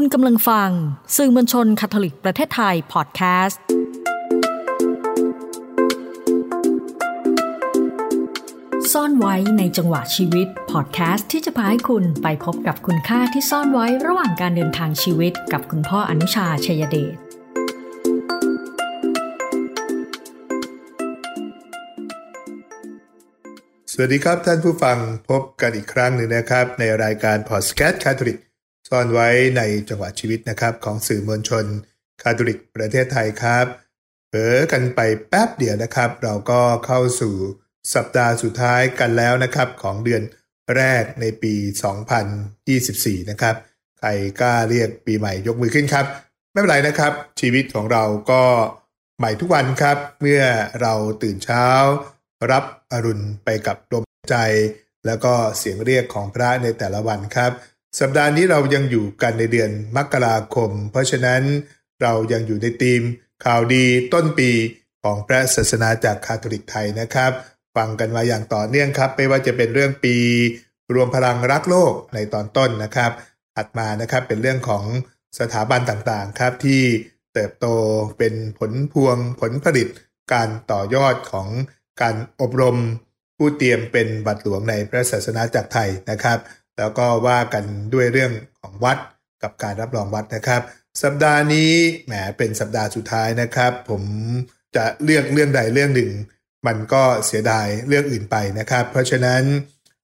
คุณกำลังฟัง สื่อมวลชนคาทอลิกประเทศไทยพอดแคสต์ซ่อนไว้ในจังหวะชีวิตพอดแคสต์ที่จะพาให้คุณไปพบกับคุณค่าที่ซ่อนไว้ระหว่างการเดินทางชีวิตกับคุณพ่ออนุชาชัยเดชสวัสดีครับท่านผู้ฟังพบกันอีกครั้งหนึ่งนะครับ ในรายการพอดแคสต์คาทอลิก ซ่อนไว้ในจังหวะชีวิตนะครับ ของสื่อมวลชนคาทอลิกประเทศไทยครับเผลอกันไปแป๊บเดียวนะครับ เราก็เข้าสู่สัปดาห์สุดท้ายกันแล้วนะครับ ของเดือนแรกในปี 2024 นะครับ ใครกล้าเรียกปีใหม่ยกมือขึ้นครับ ไม่เป็นไรนะครับ ชีวิตของเราก็ใหม่ทุกวันครับ เมื่อเราตื่นเช้า รับอรุณไปกับลมใจ แล้วก็เสียงเรียกของพระในแต่ละวันครับ สัปดาห์นี้เรายังอยู่กันในเดือนมกราคม เพราะฉะนั้นเรายังอยู่ในธีมข่าวดีต้นปีของพระศาสนาจากคาทอลิกไทยนะครับ ฟังกันมาอย่างต่อเนื่องครับ ไม่ว่าจะเป็นเรื่องปี รวมพลังรักโลกในตอนต้นนะครับถัดมานะครับเป็นเรื่องของสถาบันต่างๆครับที่เติบโตเป็นผลพวงผลผลิตการต่อยอดของการอบรมผู้เตรียมเป็นบัตรหลวงในพระศาสนาจากไทยนะครับ แล้วก็ว่ากันด้วยเรื่องของวัดกับการรับรองวัดนะครับ สัปดาห์นี้แหมเป็นสัปดาห์สุดท้ายนะครับ ผมจะเลือกเรื่องใดเรื่องหนึ่ง มันก็เสียดายเรื่องอื่นไปนะครับ เพราะฉะนั้น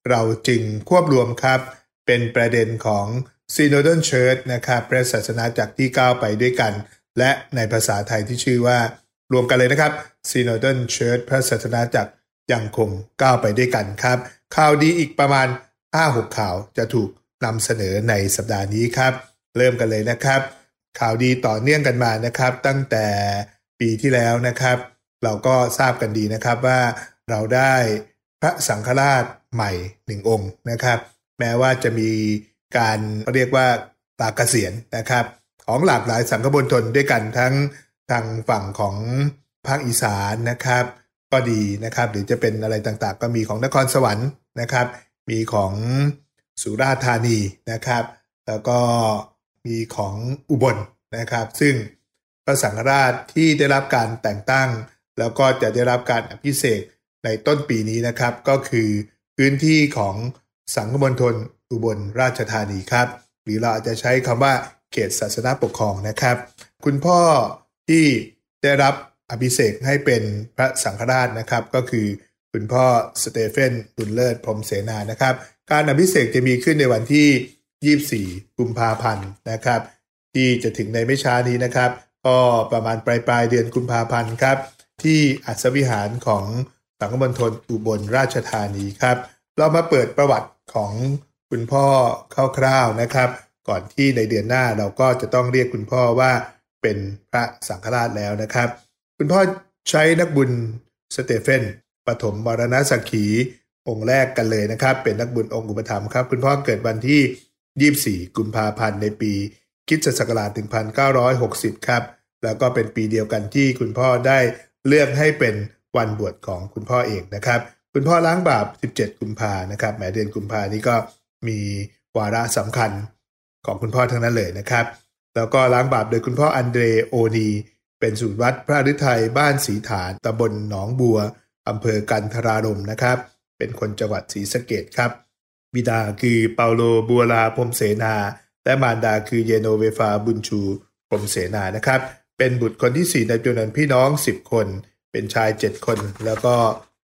เราจึงควบรวมครับ เป็นประเด็นของ Synodal Church นะครับพระศาสนาจากที่ก้าวไปด้วยกัน และในภาษาไทยที่ชื่อว่ารวมกันเลยนะครับ Synodal Church พระศาสนาจากยังคงก้าวไปด้วยกันครับข่าวดีอีกประมาณ 5-6 ข่าวจะถูกนำเสนอในสัปดาห์นี้ครับ เริ่มกันเลยนะครับ ข่าวดีต่อเนื่องกันมานะครับ ตั้งแต่ปีที่แล้วนะครับ เราก็ทราบกันดีนะครับว่าเราได้พระสังฆราชใหม่หนึ่งองค์นะครับ แม้ว่าจะมีการเรียกว่าตากเกษียณนะครับ ของหลากหลายสังฆบนทนด้วยกันทั้งทางฝั่งของภาคอีสานนะครับ ก็ดีนะครับ หรือจะเป็นอะไรต่างๆ ก็มีของนครสวรรค์นะครับ มีของสุราษฎร์ธานีนะครับ แล้วก็มีของอุบลนะครับ ซึ่งพระสังฆราชที่ได้รับการแต่งตั้ง แล้วก็จะได้รับการอภิเษกในต้นปีนี้นะครับ ก็คือพื้นที่ของสังฆมณฑลอุบลราชธานีครับ หรือเราอาจจะใช้คำว่าเขตศาสนาปกครองนะครับ คุณพ่อที่ได้รับอภิเษกให้เป็นพระสังฆราชนะครับ ก็คือ คุณพ่อสเตเฟนบุญเลิศพรมเสนานะครับ การอภิเษกจะมีขึ้นในวันที่ 24 กุมภาพันธ์นะครับ ที่จะถึงในไม่ช้านี้นะครับ ก็ประมาณปลายปลายเดือนกุมภาพันธ์ครับ ที่อัศวิหารของสังฆมณฑลอุบลราชธานีครับ เรามาเปิดประวัติของคุณพ่อคร่าวๆนะครับ ก่อนที่ในเดือนหน้าเราก็จะต้องเรียกคุณพ่อว่าเป็นพระสังฆราชแล้วนะครับ คุณพ่อใช้นักบุญสเตเฟน ปฐมมรณสักขีองค์แรกกันเลยนะครับ เป็นนักบุญองค์อุปถัมภ์ครับคุณพ่อเกิดวันที่ 24 กุมภาพันธ์ในปีคริสตศักราช1960 ครับ แล้วก็เป็นปีเดียวกันที่คุณพ่อได้เลือกให้เป็นวันบวชของคุณพ่อเองนะครับ คุณพ่อล้างบาป 17 กุมภานะครับแหมเดือนกุมภานี้ก็มีวาระสำคัญของคุณพ่อทั้งนั้นเลยนะครับ แล้วก็ล้างบาปโดยคุณพ่ออันเดรโอนีเป็นสูตรวัดพระฤทัยบ้านสีฐานตำบลหนองบัว อำเภอกันทรารมนะครับ เป็นคนจังหวัดศรีสะเกดครับ บิดาคือเปาโลบัวลาพรมเสนา และมารดาคือเยโนเวฟาบุญชูพรมเสนานะครับ เป็นบุตรคนที่ 4 ในจำนวนพี่น้อง 10 คน เป็นชาย 7 คน แล้วก็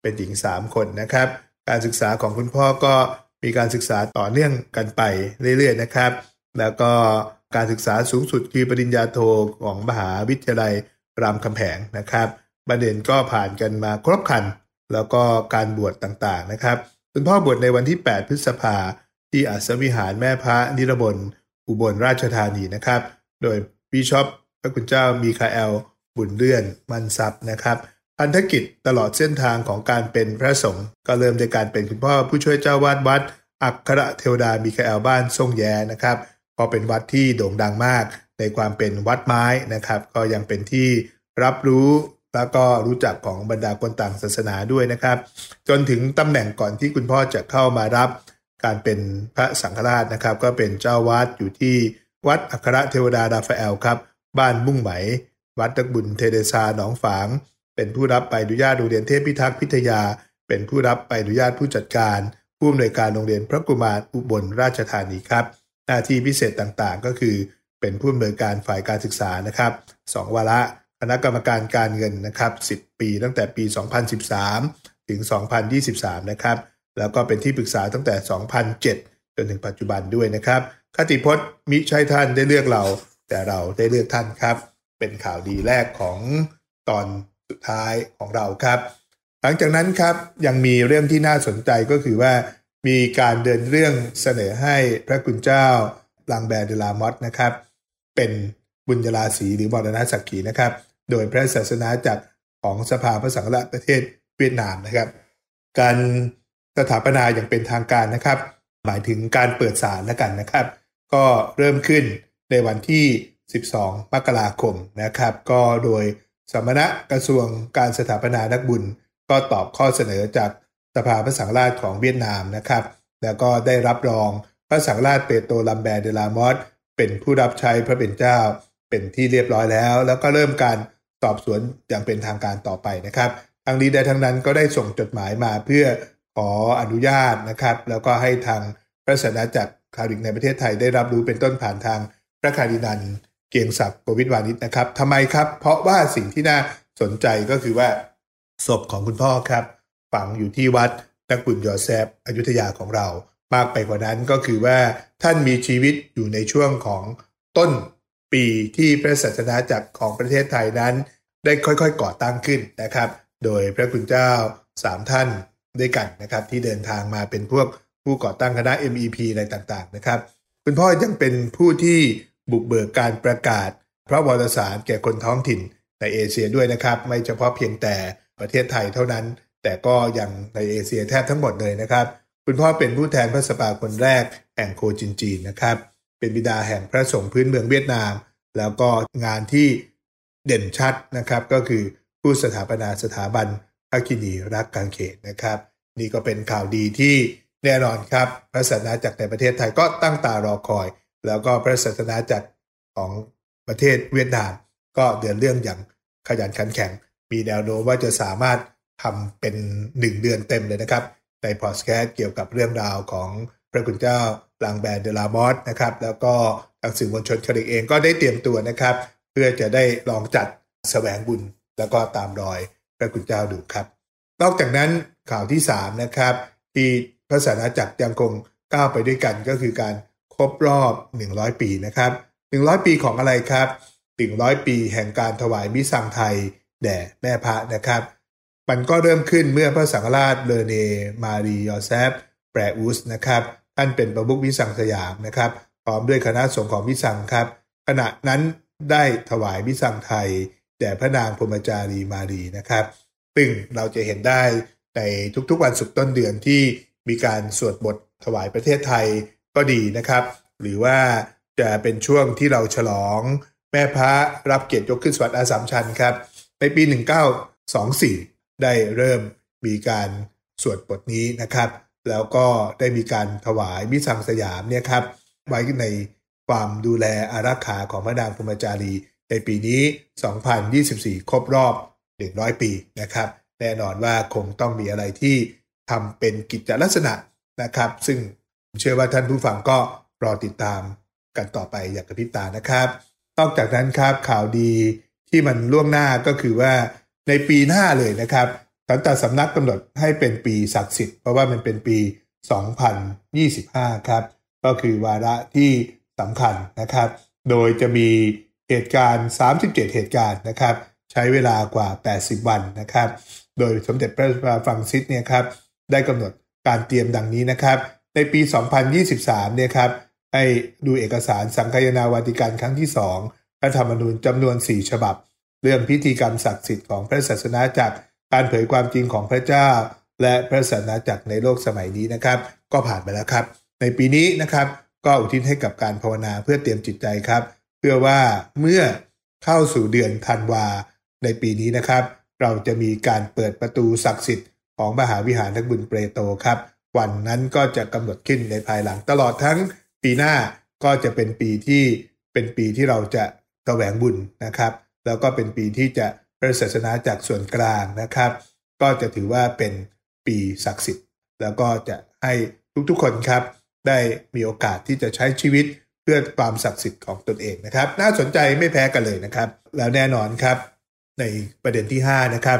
เป็นหญิง 3 คนนะครับ การศึกษาของคุณพ่อก็มีการศึกษาต่อเนื่องกันไปเรื่อยๆนะครับ แล้วก็การศึกษาสูงสุดคือปริญญาโทของมหาวิทยาลัยรามคำแหงนะครับ บัณฑิตก็ผ่านกันมาครบคัน แล้วก็การบวชต่างๆนะครับ คุณพ่อบวชในวันที่ 8 พฤษภาที่อัศวิหารแม่พระนิรบนอุบลราชธานีนะครับ โดยบิชอปพระคุณเจ้ามีคาเอล บุญเลื่อนมันซับนะครับพันธกิจตลอดเส้นทางของการเป็นพระสงฆ์ก็เริ่มด้วยการเป็นคุณพ่อผู้ช่วยเจ้าวาดวัด อัครเทวดามีคาเอลบ้านทรงแยนะครับก็เป็นวัดที่โด่งดังมากในความเป็นวัดไม้นะครับ ก็ยังเป็นที่รับรู้ แล้วก็รู้จักของบรรดาคนต่างศาสนาด้วยนะครับ จนถึงตำแหน่งก่อนที่คุณพ่อจะเข้ามารับการเป็นพระสังฆราชนะครับ ก็เป็นเจ้าวาดอยู่ที่วัดอัครเทวดาดาฟาเอลครับ บ้านบุ้งไหม วัดตักบุญเทเดซาหนองฝาง เป็นผู้รับใบอนุญาตโรงเรียนเทพพิทักษ์พิทยา เป็นผู้รับใบอนุญาตผู้จัดการ ผู้อำนวยการโรงเรียนพระกุมารอุบลราชธานีครับ หน้าที่พิเศษต่างๆก็คือ เป็นผู้อำนวยการฝ่ายการศึกษานะครับสองวาระ คณะกรรมการการเงินนะครับ10 ปีตั้งแต่ปี 2013 ถึง 2023 นะครับ แล้วก็เป็นที่ปรึกษาตั้งแต่ 2007 จนถึงปัจจุบันด้วยนะครับคติพจน์มิใช่ท่านได้เลือกเรา แต่เราได้เลือกท่านครับ เป็นข่าวดีแรกของตอนสุดท้ายของเราครับ หลังจากนั้นครับยังมีเรื่องที่น่าสนใจก็คือว่ามีการเดินเรื่องเสนอให้พระคุณเจ้าลังแบร์เดลามอสนะครับ เป็นบุญญาลาศีหรือมรณะสักขีนะครับ โดยพระศาสนาจักรของสภาพระสังฆราชประเทศเวียดนามนะครับ การสถาปนาอย่างเป็นทางการนะครับ หมายถึงการเปิดศาลแล้วกันนะครับ ก็เริ่มขึ้นในวันที่ 12 มกราคมนะครับ ก็โดยสมณะกระทรวงการสถาปนานักบุญ ก็ตอบข้อเสนอจากสภาพระสังฆราชของเวียดนามนะครับ แล้วก็ได้รับรองพระสังฆราชเปโตรลัมแบร์ต เดอ ลาม็อตเป็นผู้รับใช้พระเป็นเจ้าเป็นที่เรียบร้อยแล้ว แล้วก็เริ่มการ สอบสวนอย่างเป็นทางการต่อไปนะครับทั้งนี้ได้ทั้งนั้นก็ได้ส่งจดหมายมาเพื่อขออนุญาตนะครับ แล้วก็ให้ทางพระศาสนจักรคาทอลิกในประเทศไทยได้รับรู้เป็นต้นผ่านทางพระคาร์ดินัลเกรียงศักดิ์โกวิทวาณิชนะครับทำไมครับ เพราะว่าสิ่งที่น่าสนใจก็คือว่าศพของคุณพ่อครับ ฝังอยู่ที่วัดนักบุญยอแซฟอยุธยาของเรา มากไปกว่านั้นก็คือว่าท่านมีชีวิตอยู่ในช่วงของต้น ปีที่พระศาสนาจักรของประเทศไทยนั้น ได้ค่อยๆ ก่อตั้งขึ้นนะครับ โดยพระคุณเจ้า3ท่านด้วยกันนะครับ ที่เดินทางมาเป็นพวกผู้ก่อตั้งคณะ MEP อะไรต่างๆนะครับ คุณพ่อยังเป็นผู้ที่บุกเบิกการประกาศ พระวรสารแก่คนท้องถิ่นในเอเชียด้วยนะครับ ไม่เฉพาะเพียงแต่ประเทศไทยเท่านั้น แต่ก็ยังในเอเชียแทบทั้งหมดเลยนะครับ คุณพ่อเป็นผู้แทนพระสภาคนแรกแห่งโคจินจีนนะครับ เป็นบิดาแห่งพระสงฆ์พื้นเมืองเวียดนาม แล้วก็งานที่เด่นชัดนะครับก็คือผู้สถาปนาสถาบันพระคินีรักการเขตนะครับ นี่ก็เป็นข่าวดีที่แน่นอนครับ พระศาสนาจักรในประเทศไทยก็ตั้งตารอคอย แล้วก็พระศาสนาจักรของประเทศเวียดนาม ก็เดินเรื่องอย่างขยันขันแข็ง มีแนวโน้มว่าจะสามารถทำเป็นหนึ่งเดือนเต็มเลยนะครับ ในพอดแคสต์เกี่ยวกับเรื่องราวของพระคุณเจ้า หลังแบนเดลามอสนะครับ แล้วก็ทางสื่อมวลชนคาริกเองก็ได้เตรียมตัวนะครับ เพื่อจะได้ลองจัดแสวงบุญ แล้วก็ตามรอยพระคุณเจ้าดูครับ นอกจากนั้นข่าวที่3นะครับที่พระศาสนาจักรยังคงก้าวไปด้วยกันก็คือการครบรอบ 100 ปีนะครับ 100 ปีของอะไรครับ 100 ปีแห่งการถวายมิสังไทยแด่แม่พระนะครับ มันก็เริ่มขึ้นเมื่อพระสังฆราชเลเนมารียอเซฟแปรอุสนะครับ ท่านเป็นประมุขวิสังสยามนะครับพร้อมด้วยคณะสงฆ์ของวิสังครับ ขณะนั้นได้ถวายวิสังไทยแด่พระนางพรมจารีมารีนะครับ ซึ่งเราจะเห็นได้ในทุกๆวันศุกร์ต้นเดือนที่มีการสวดบทถวายประเทศไทยก็ดีนะครับ หรือว่าจะเป็นช่วงที่เราฉลองแม่พระรับเกียรติยกขึ้นสวรรค์อาสามชันครับ ในปี 1924 ได้เริ่มมีการสวดบทนี้นะครับ แล้วก็ได้มีการถวายมิสังสยามเนี่ยครับไว้ในความดูแลอารักขาของพระนางพรหมจารี ในปีนี้ 2024 ครบรอบ 100 ปีนะครับ แน่นอนว่าคงต้องมีอะไรที่ทำเป็นกิจลักษณะนะครับ ซึ่งเชื่อว่าท่านผู้ฟังก็รอติดตามกันต่อไปอย่างกระพริบตานะครับ นอกจากนั้นครับข่าวดีที่มันล่วงหน้าก็คือว่าในปีหน้าเลยนะครับ ตั้งแต่สำนักกำหนดให้เป็นปีศักดิ์สิทธิ์เพราะว่ามันเป็นปี 2025 ครับ ก็คือวาระที่สำคัญนะครับ โดยจะมีเหตุการณ์ 37 เหตุการณ์นะครับ ใช้เวลากว่า 80 วันนะครับ โดยสมเด็จพระฟังซิสเนี่ยครับได้กำหนดการเตรียมดังนี้นะครับ ในปี 2023 เนี่ยครับให้ดูเอกสารสังคายนาวาติการครั้งที่2รัฐธรรมนูญจำนวน 4 ฉบับ เรื่องพิธีกรรมศักดิ์สิทธิ์ของพระศาสนาจัก การเผยความจริงของพระเจ้า และพระศาสนาจักรในโลกสมัยนี้นะครับ ก็ผ่านไปแล้วครับ ในปีนี้นะครับ ก็อุทิศให้กับการภาวนาเพื่อเตรียมจิตใจครับ เพื่อว่าเมื่อเข้าสู่เดือนธันวาในปีนี้นะครับ เราจะมีการเปิดประตูศักดิ์สิทธิ์ของมหาวิหารนักบุญเปรโตครับ วันนั้นก็จะกำหนดขึ้นในภายหลังตลอดทั้งปีหน้าก็จะเป็นปีที่เป็นปีที่เราจะแสวงบุญนะครับ แล้วก็เป็นปีที่จะ พระศาสนาจากส่วนกลางนะครับ ก็จะถือว่าเป็นปีศักดิ์สิทธิ์ แล้วก็จะให้ทุกๆคนครับ ได้มีโอกาสที่จะใช้ชีวิตเพื่อความศักดิ์สิทธิ์ของตนเองนะครับ น่าสนใจไม่แพ้กันเลยนะครับ แล้วแน่นอนครับ ในประเด็นที่ 5 นะครับ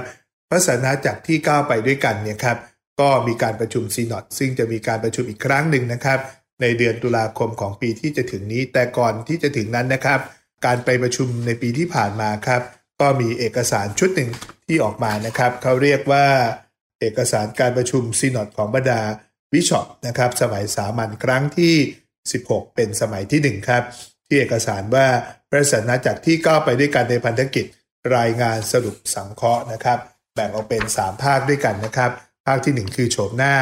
พระศาสนาจากที่ก้าวไปด้วยกันเนี่ยครับก็มีการประชุมซีนอดซึ่งจะมีการประชุมอีกครั้งหนึ่งนะครับ ในเดือนตุลาคมของปีที่จะถึงนี้ แต่ก่อนที่จะถึงนั้นนะครับ การไปประชุมในปีที่ผ่านมาครับ ก็มีเอกสารชุดหนึ่งที่ออกมานะครับเขาเรียกว่าเอกสารการประชุมซีนอดของบรรดาวิชอปนะครับสมัยสามัญครั้งที่ 16 เป็นสมัยที่ 1 ครับ ที่เอกสารว่าพระศาสนาจากที่ก้าวไปด้วยกันในพันธกิจรายงานสรุปสังเคราะห์นะครับ แบ่งออกเป็น 3 ภาคด้วยกันนะครับ ภาคที่ 1 คือโฉมหน้า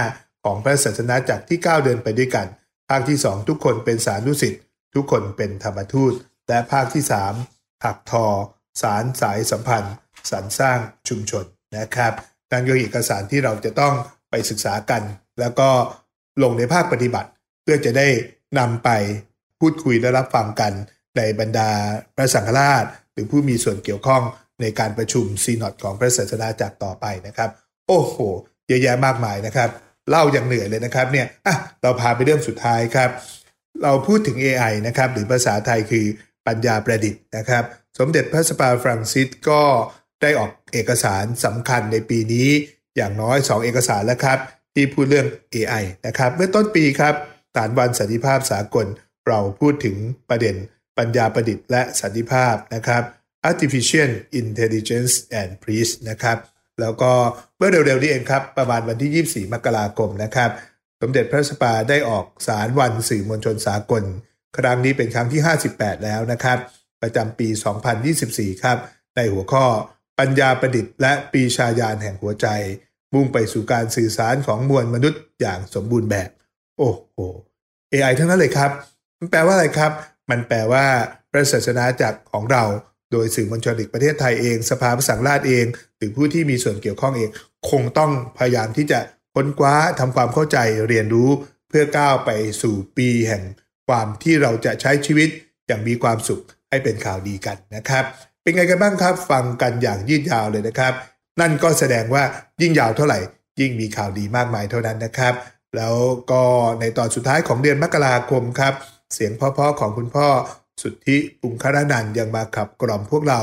ของพระศาสนาจากที่ก้าวเดินไปด้วยกัน ภาคที่ 2 ทุกคนเป็นสารุสิทธิ์ทุกคนเป็นธรรมทูต และภาคที่3หักทอ สารสายสัมพันธ์สรรสร้างชุมชนนะครับนั่นก็เอกสารที่เราจะต้องไปศึกษากัน แล้วก็ลงในภาคปฏิบัติ เพื่อจะได้นำไปพูดคุยและรับฟังกันในบรรดาพระสังฆราช หรือผู้มีส่วนเกี่ยวข้องในการประชุมซีนอดของพระศาสนาจากต่อไปนะครับ โอ้โห เยอะแยะมากมายนะครับ เล่าอย่างเหนื่อยเลยนะครับเนี่ยอะเราพาไปเรื่องสุดท้ายครับ เราพูดถึง AI นะครับ หรือภาษาไทยคือปัญญาประดิษฐ์นะครับ สมเด็จพระสปาฟรังซิสก็ได้ออกเอกสารสำคัญในปีนี้อย่างน้อย 2 เอกสารแล้วครับ ที่พูดเรื่อง AI นะครับ เมื่อต้นปีครับฐานวันสันติภาพสากลเราพูดถึงประเด็นปัญญาประดิษฐ์และสันติภาพนะครับ artificial intelligence and peace นะครับ แล้วก็เมื่อเร็วๆนี้เองครับ ประมาณวันที่ 24 มกราคมนะครับ สมเด็จพระสปาได้ออกสารวันสื่อมวลชนสากล ครั้งนี้เป็นครั้งที่ 58 แล้วนะครับ ประจำปี 2024 ครับ ในหัวข้อปัญญาประดิษฐ์และปีชายานแห่งหัวใจ มุ่งไปสู่การสื่อสารของมวลมนุษย์อย่างสมบูรณ์แบบ โอ้โห AI ทั้งนั้นเลยครับ มันแปลว่าอะไรครับ มันแปลว่าพระศาสนาจักของเรา โดยสื่อมวลชนอีกประเทศไทยเอง สภาพระสังราชเอง หรือผู้ที่มีส่วนเกี่ยวข้องเอง คงต้องพยายามที่จะค้นคว้าทำความเข้าใจเรียนรู้เพื่อก้าวไปสู่ปีแห่งความที่เราจะใช้ชีวิตอย่างมีความสุข ให้เป็นข่าวดีกันนะครับ เป็นไงกันบ้างครับฟังกันอย่างยืดยาวเลยนะครับ นั่นก็แสดงว่ายิ่งยาวเท่าไหร่ ยิ่งมีข่าวดีมากมายเท่านั้นนะครับ แล้วก็ในตอนสุดท้ายของเดือนมกราคมครับ เสียงพ่อๆของคุณพ่อสุทธิปุงคารนันท์ยังมาขับกล่อมพวกเรา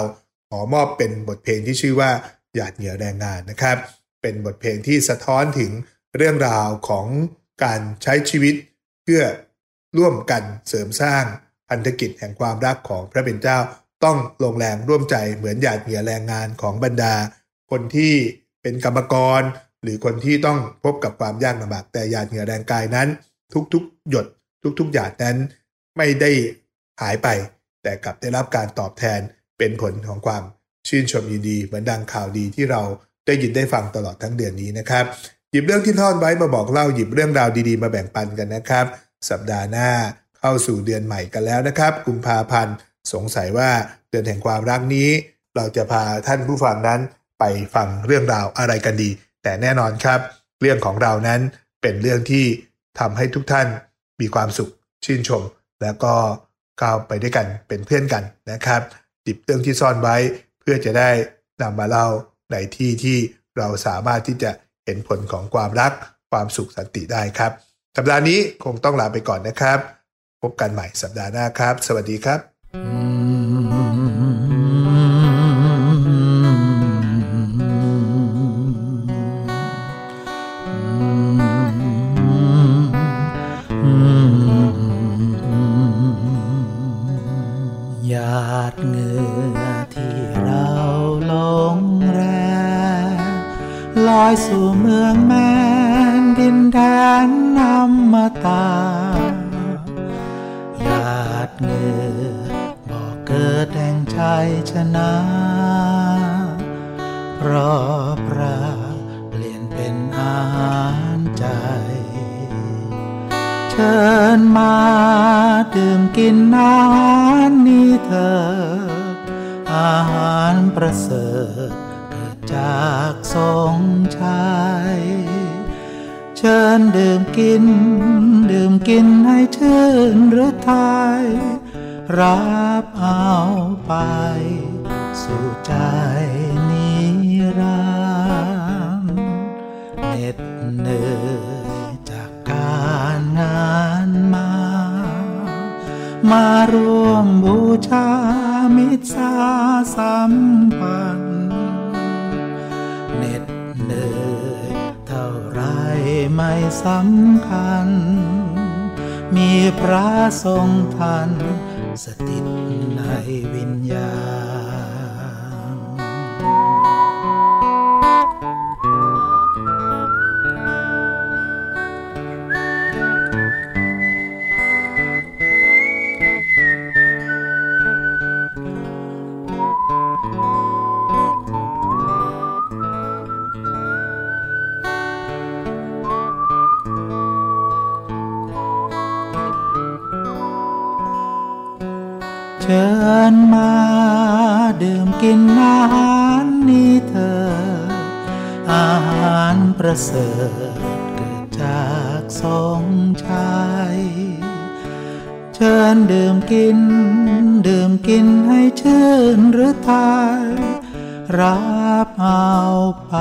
ขอมอบเป็นบทเพลงที่ชื่อว่าหยาดเหงื่อแรงงานนะครับ เป็นบทเพลงที่สะท้อนถึงเรื่องราวของการใช้ชีวิต เพื่อร่วมกันเสริมสร้าง พันธกิจแห่งความรักของพระเป็นเจ้าต้องลงแรงร่วมใจเหมือนหยาดเหงื่อแรงงานของบรรดา คนที่เป็นกรรมกร หรือคนที่ต้องพบกับความยากลำบากแต่หยาดเหงื่อแรงกายนั้น ทุกๆ หยดทุกๆหยาดนั้นไม่ได้หายไป แต่กลับได้รับการตอบแทนเป็นผลของความชื่นชมยินดี เหมือนดังข่าวดีที่เราได้ยินได้ฟังตลอดทั้งเดือนนี้นะครับ หยิบเรื่องที่ท่อนไว้มาบอกเล่าหยิบเรื่องราวดีๆ มาแบ่งปันกันนะครับ สัปดาห์หน้า เข้าสู่เดือนใหม่กันแล้วนะครับกุมภาพันธ์สงสัยว่าเดือนแห่งความรักนี้ เราจะพาท่านผู้ฟังนั้นไปฟังเรื่องราวอะไรกันดี แต่แน่นอนครับ เรื่องของเรานั้นเป็นเรื่องที่ทำให้ทุกท่านมีความสุขชื่นชม แล้วก็ก้าวไปด้วยกันเป็นเพื่อนกันนะครับหยิบเรื่องที่ซ่อนไว้เพื่อจะได้นำมาเล่าในที่ที่เราสามารถที่จะเห็นผลของความรักความสุขสันติได้ครับ สัปดาห์นี้คงต้องลาไปก่อนนะครับ พบกันใหม่สัปดาห์หน้าครับ สวัสดีครับ กินอาหารนี้เถิดอาหารประเสริฐเกิดจากสงชายเชิญดื่มกิน ดื่มกินให้ชื่นหรือไทยรับเอาไป สู่ใจ สำคัญ มีพระทรงทัน ดื่มกินอาหารนี้เธอ อาหารประเสริฐเกิดจากสองชาย เชิญดื่มกิน ดื่มกินให้ชื่นหรือทายรับเอาไป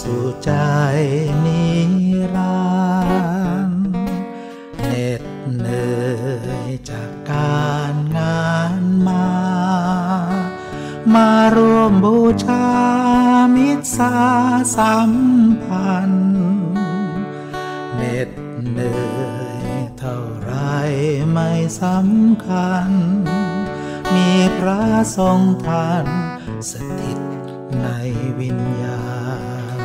สู่ใจนิรันดร์ มาร่วมบูชามิตรสาสัมพันธ์เหน็ดเหนื่อยเท่าไรไม่สำคัญ มีพระทรงทันสถิตในวิญญาณ